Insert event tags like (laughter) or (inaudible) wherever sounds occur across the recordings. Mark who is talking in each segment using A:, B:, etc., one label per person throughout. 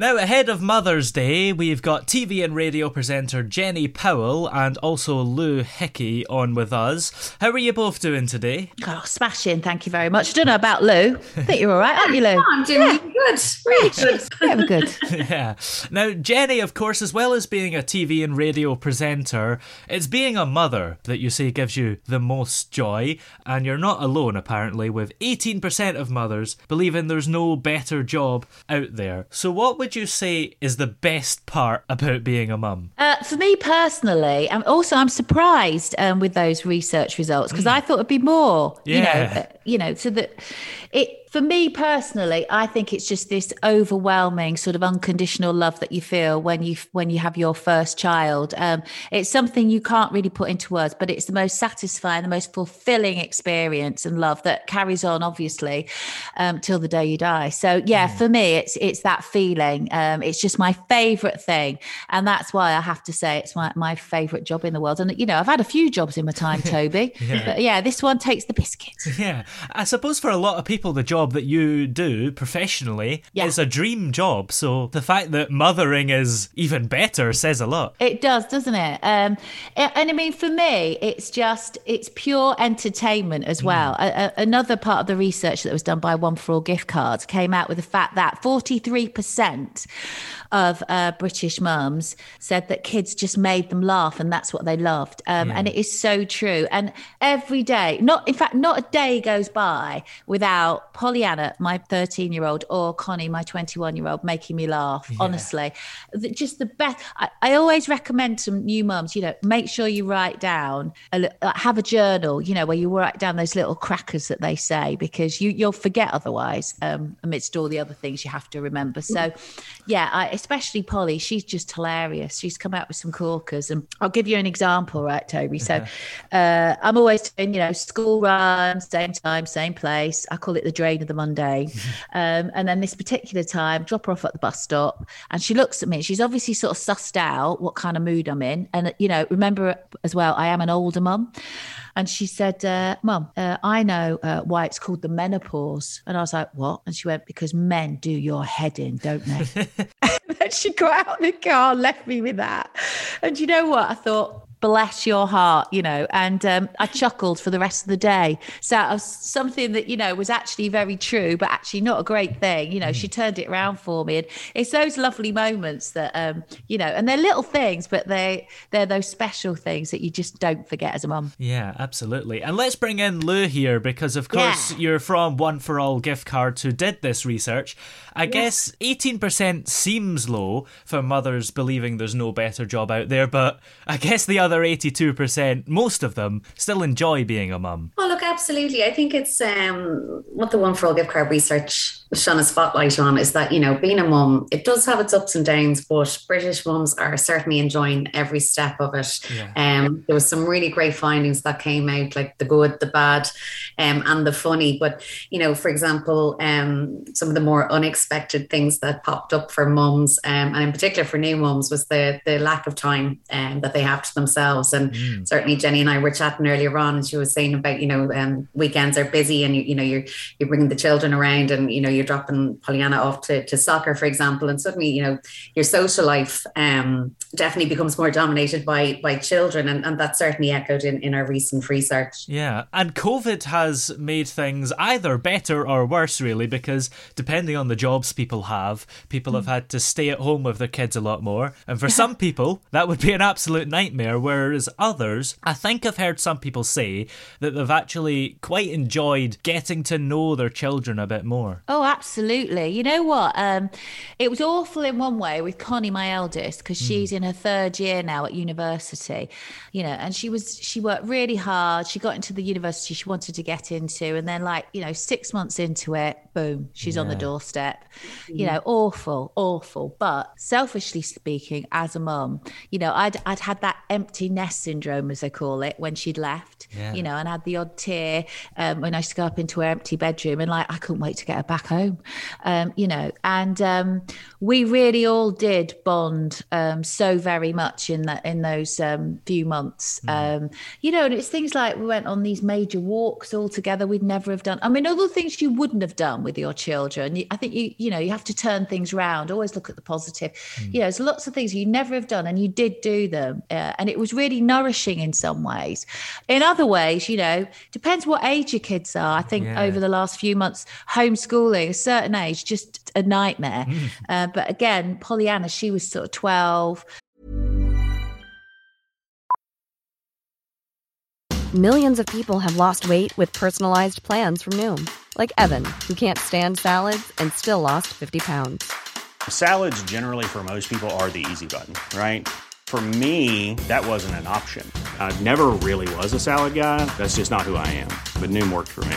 A: Now, ahead of Mother's Day, we've got TV and radio presenter Jenny Powell and also Lou Hickey on with us. How are you both doing today?
B: Oh, smashing. Thank you very much. I don't know about Lou. I think you're all right, aren't you, Lou? (laughs)
C: I'm doing really good. Really good. (laughs)
B: Yeah, we're good. (laughs)
A: yeah. Now, Jenny, of course, as well as being a TV and radio presenter, it's being a mother that you say gives you the most joy. And you're not alone, apparently, with 18% of mothers believing there's no better job out there. So, what would you say is the best part about being a mum?
B: Uh, for me personally, and also I'm surprised um, with those research results because I thought it'd be more. You know,
A: Yeah.
B: uh, you know, so that it for me personally, I think it's just this overwhelming sort of unconditional love that you feel when you when you have your first child. Um, it's something you can't really put into words, but it's the most satisfying, the most fulfilling experience and love that carries on, obviously, um, till the day you die. So yeah, for me, it's it's that feeling. Um, it's just my favourite thing, and that's why I have to say it's my my favourite job in the world. And you know, I've had a few jobs in my time, (laughs) Toby, but yeah, this one takes the biscuit. (laughs)
A: Yeah, I suppose for a lot of people, the job that you do professionally
B: Yeah.
A: is a dream job. So the fact that mothering is even better says a lot.
B: It does, doesn't it? Um, and I mean, for me, it's just it's pure entertainment as well. A- a- another part of the research that was done by One for All gift cards came out with the fact that forty three percent of uh, British mums said that kids just made them laugh, and that's what they loved. Um, And it is so true. And every day, not in fact, not a day goes by without Pollyanna, my thirteen year old, or Connie, my twenty one year old, making me laugh. Honestly, The- just the best. I, I always recommend to new mums, you know, make sure you write down, a, uh, have a journal, you know, where you write down those little crackers that they say because you you'll forget otherwise. Um, amidst all the other things you have to remember. So, yeah, I, especially Polly, she's just hilarious. She's come out with some corkers, and I'll give you an example, right, Toby? So, uh, I'm always doing, you know, school runs, same time, same place. I call it the drain of the Monday. (laughs) Um, and then this particular time, drop her off at the bus stop, and she looks at me. She's obviously sort of sussed out what kind of mood I'm in. And, you know, remember as well, I am an older mum. And she said, uh, Mum, uh, I know uh, why it's called the menopause. And I was like, What? And she went, Because men do your head in, don't they? (laughs) (laughs) and then she got out of the car left me with that. And you know what? I thought, bless your heart, you know, and um, I chuckled for the rest of the day. So something that, you know, was actually very true, but actually not a great thing. You know, she turned it around for me. And it's those lovely moments that, um, you know, and they're little things, but they, they're those special things that you just don't forget as a mum.
A: Yeah, absolutely. And let's bring in Lou here because, of course,
B: Yeah.
A: you're from One for All gift cards who did this research. I guess 18% seems low for mothers believing there's no better job out there, but I guess the other 82%, most of them, still enjoy being a mum.
C: Oh, look, absolutely. I think it's um, what the One for All gift card research shone a spotlight on is that, you know, being a mum, it does have its ups and downs, but British mums are certainly enjoying every step of it.
A: Yeah.
C: Um, there was some really great findings that came out, like the good, the bad, um, and the funny. But, you know, for example, um, some of the more unexpected things that popped up for mums, um, and in particular for new mums, was the the lack of time um, that they have to themselves. And certainly Jenny and I were chatting earlier on, and she was saying about, you know, um, weekends are busy, and you, you know, you're you're bringing the children around, and you know, you're dropping Pollyanna off to, to soccer, for example, and suddenly, you know, your social life um, definitely becomes more dominated by by children, and, and that's certainly echoed in, in our recent research.
A: Yeah, and COVID has made things either better or worse, really, because depending on the jobs people have, people have had to stay at home with their kids a lot more, and for (laughs) some people, that would be an absolute nightmare, whereas others, I think I've heard some people say that they've actually quite enjoyed getting to know their children a bit more.
B: Oh, absolutely. You know what? Um, it was awful in one way with Connie, my eldest, because she's in her third year now at university. You know, and she was she worked really hard. She got into the university she wanted to get into, and then like you know, six months into it, boom, she's on the doorstep. You know, awful, awful. But selfishly speaking, as a mum, you know, I'd I'd had that empty nest syndrome, as they call it, when she'd left.
A: Yeah.
B: You know, and had the odd tear um, when I used to go up into her empty bedroom, and like I couldn't wait to get her back home. Um, you know, and um, we really all did bond um, so very much in that in those um, few months. Um, you know, and it's things like we went on these major walks all together. We'd never have done. I mean, all the things you wouldn't have done with your children. You- I think you you know you have to turn things round. Always look at the positive. You know, there's lots of things you never have done, and you did do them, uh, and it was really nourishing in some ways. In other ways, you know, depends what age your kids are. I think
A: Yeah.
B: over the last few months, homeschooling a certain age just a nightmare. Uh, but again, Pollyanna, she was sort of twelve.
D: Millions of people have lost weight with personalized plans from Noom, like Evan, who can't stand salads and still lost 50 pounds.
E: Salads, generally, for most people, are the easy button, right? For me, that wasn't an option. I never really was a salad guy. That's just not who I am. But Noom worked for me.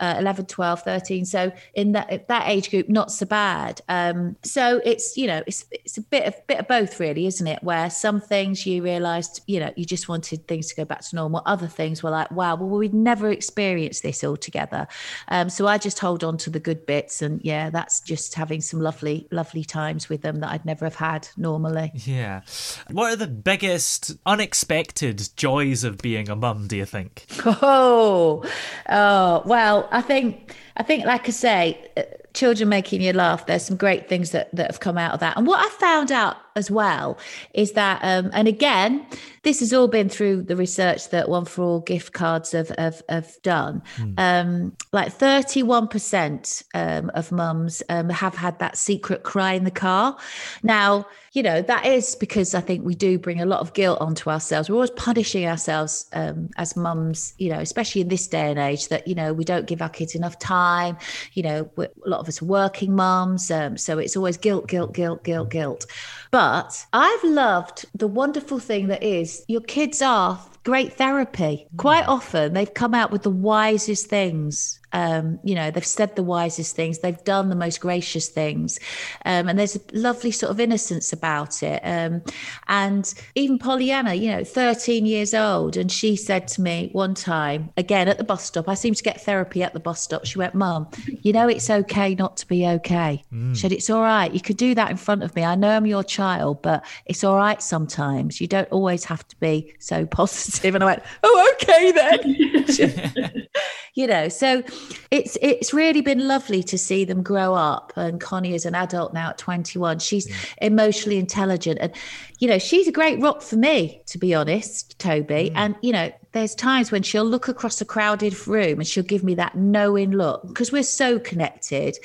B: Uh, 11 12 13 so in that that age group not so bad. Um, so it's you know it's it's a bit of bit of both really isn't it? Where some things you realized you know you just wanted things to go back to normal. Other things were like wow well we'd never experienced this all together um, so i just hold on to the good bits. And yeah that's just having some lovely lovely times with them that i'd never have had normally.
A: Yeah. What are the biggest unexpected joys of being a mum, do you think? (laughs)
B: Oh, oh, well, I think, I think, like I say, uh, children making you laugh. There's some great things that that have come out of that. And what I found out as well is that, um, and again, this has all been through the research that One for All gift cards have have, have done. Um, like 31% um, of mums um, have had that secret cry in the car. Now, you know, that is because I think we do bring a lot of guilt onto ourselves. We're always punishing ourselves um, as mums, you know, especially in this day and age that, you know, we don't give our kids enough time. You know, we're, a lot of us working mums. Um, so it's always guilt, guilt, guilt, guilt, guilt. But I've loved the wonderful thing that is your kids are great therapy. Quite often, they've come out with the wisest things um, you know, they've said the wisest things, they've done the most gracious things, um, and there's a lovely sort of innocence about it. Um, and even Pollyanna, you know, 13 years old, and she said to me one time, again at the bus stop, I seem to get therapy at the bus stop. She went, Mum, you know, it's okay not to be okay. Mm. She said, It's all right. You could do that in front of me. I know I'm your child, but it's all right sometimes. You don't always have to be so (laughs) positive. And I went, Oh, okay then. (laughs) (laughs) you know, so it's it's really been lovely to see them grow up. And Connie is an adult now at 21. She's emotionally intelligent, and you know she's a great rock for me, to be honest, Toby. Mm. And you know, there's times when she'll look across a crowded room and she'll give me that knowing look because we're so connected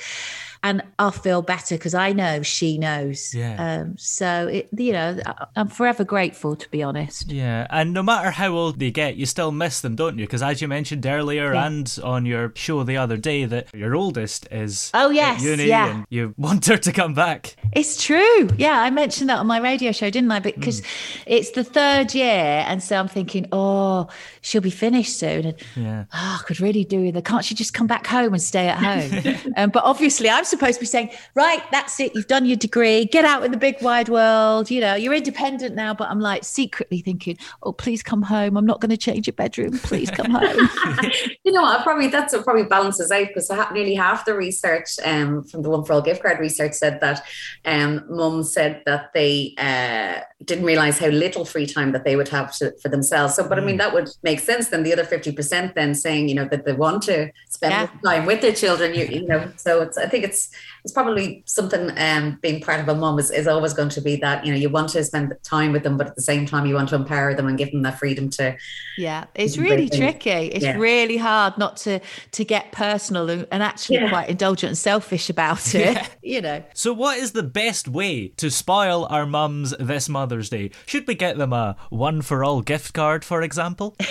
B: and I'll feel better because I know she knows. Yeah. Um, so it, you know, I'm forever grateful to be honest.
A: Yeah, and no matter how old they get, you still miss them, don't you? Because as you mentioned earlier yeah. and on your show the other day, that your oldest is
B: oh yes,
A: uni
B: yeah.
A: and you want her to come back.
B: It's true. Yeah, I mentioned that on my radio show, didn't I? Because mm. it's the third year, and so I'm thinking, oh, she'll be finished soon, and yeah, oh, I could really do with her. Can't she just come back home and stay at home? (laughs) um, but obviously, I'm supposed to be saying, right, that's it, you've done your degree, get out in the big wide world, you know, you're independent now. But I'm like secretly thinking, oh, please come home. I'm not going to change your bedroom. Please come home. (laughs)
C: you know what? Probably that's what probably balances out because nearly half the research um, from the One for All gift card research said that um, mums said that they uh, didn't realize how little free time that they would have to, for themselves. So, but I mean, mm. that would make sense. Then the other 50% then saying, you know, that they want to spend yeah. time with their children, you, you know, so it's, I think it's, it's probably something um, being part of a mom is, is always going to be that you know you want to spend time with them but at the same time you want to empower them and give them that freedom to
B: yeah it's really tricky it's yeah. really hard not to to get personal and, and actually yeah. quite indulgent and selfish about (laughs) it yeah. you know
A: so what is the best way to spoil our mums this mother's day should we get them a one for all gift card for example (laughs)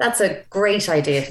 C: That's a great idea, (laughs)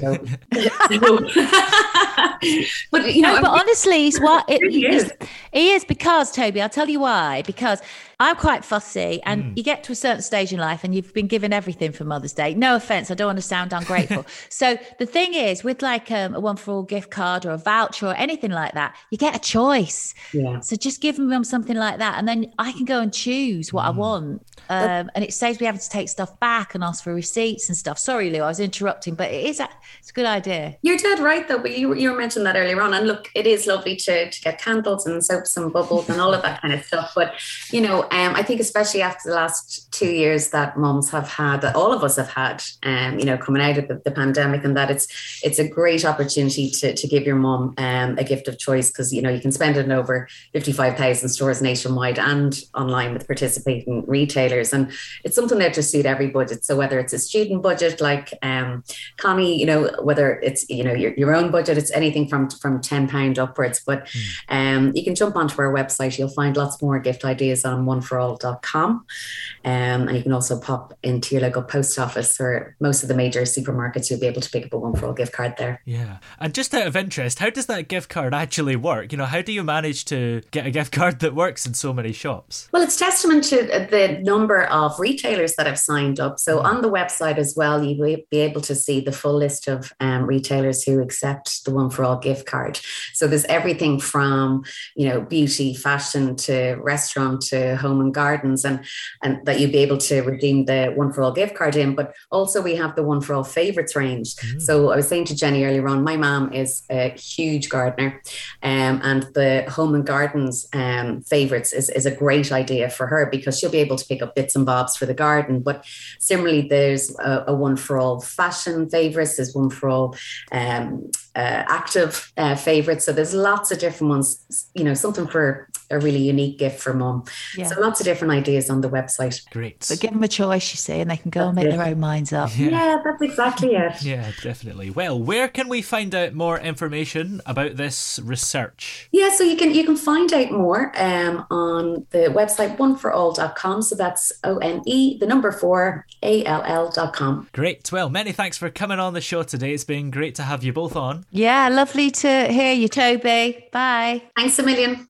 C: (laughs) but you
B: know, no, but honestly, it's what it, (laughs) he is. He is because Toby. I'll tell you why. Because I'm quite fussy, and mm. you get to a certain stage in life, and you've been given everything for Mother's Day. No offense, I don't want to sound ungrateful. (laughs) so the thing is, with like um, a one for all gift card or a voucher or anything like that, you get a choice. Yeah. So just give them something like that, and then I can go and choose what mm. I want, um, and it saves me having to take stuff back and ask for receipts and stuff. Sorry, Lou, I was interrupting, but it is a, it's a good idea.
C: You're dead right, though. But you you mentioned that earlier on, and look, it is lovely to to get candles and soaps and bubbles and all of that kind of stuff. But you know, um, I think especially after the last two years that moms have had, that all of us have had, um, you know, coming out of the, the, pandemic, and that it's it's a great opportunity to, to give your mom um, a gift of choice because you know you can spend it in over fifty five thousand stores nationwide and online with participating retailers, and it's something there to suit every budget. So whether it's a student budget like um, Connie, you know, whether it's you know your, your own budget, it's anything from from ten pound upwards. But mm. um, you can jump onto our website; you'll find lots more gift ideas on oneforall um, and you can also pop into your local post office or most of the major supermarkets. You'll be able to pick up a one for all gift card there.
A: Yeah. And just out of interest, how does that gift card actually work? You know, how do you manage to get a gift (laughs) card that works in so many shops?
C: Well, it's testament to the number of retailers that have signed up. So mm. on the website as well, you will be able to see the full list of um, retailers who accept the one for all gift card. So there's everything from, you know, beauty, fashion to restaurant to home and gardens and and that you'd be able to redeem the one for all gift card in but also we have the one for all favorites range mm. so i was saying to jenny earlier on my mom is a huge gardener um, and the home and gardens um, favorites is, is a great idea for her because she'll be able to pick up bits and bobs for the garden but similarly there's a, a one for all fashion favorites there's one for all um, uh, active uh, favorites. So there's lots of different ones, you know, something for a really unique gift for mom. Yeah. So lots of different ideas on the website.
A: Great.
B: So give them a choice, you see, and they can go that's and make it. their own minds up.
C: Yeah. yeah, that's exactly it. (laughs)
A: yeah, definitely. Well, where can we find out more information about this research?
C: Yeah, so you can you can find out more um, on the website oneforall.com. So that's O N E, the number four, A L L.com.
A: Great. Well, many thanks for coming on the show today. It's been great to have you both on.
B: Yeah, lovely to hear you, Toby. Bye.
C: Thanks a million.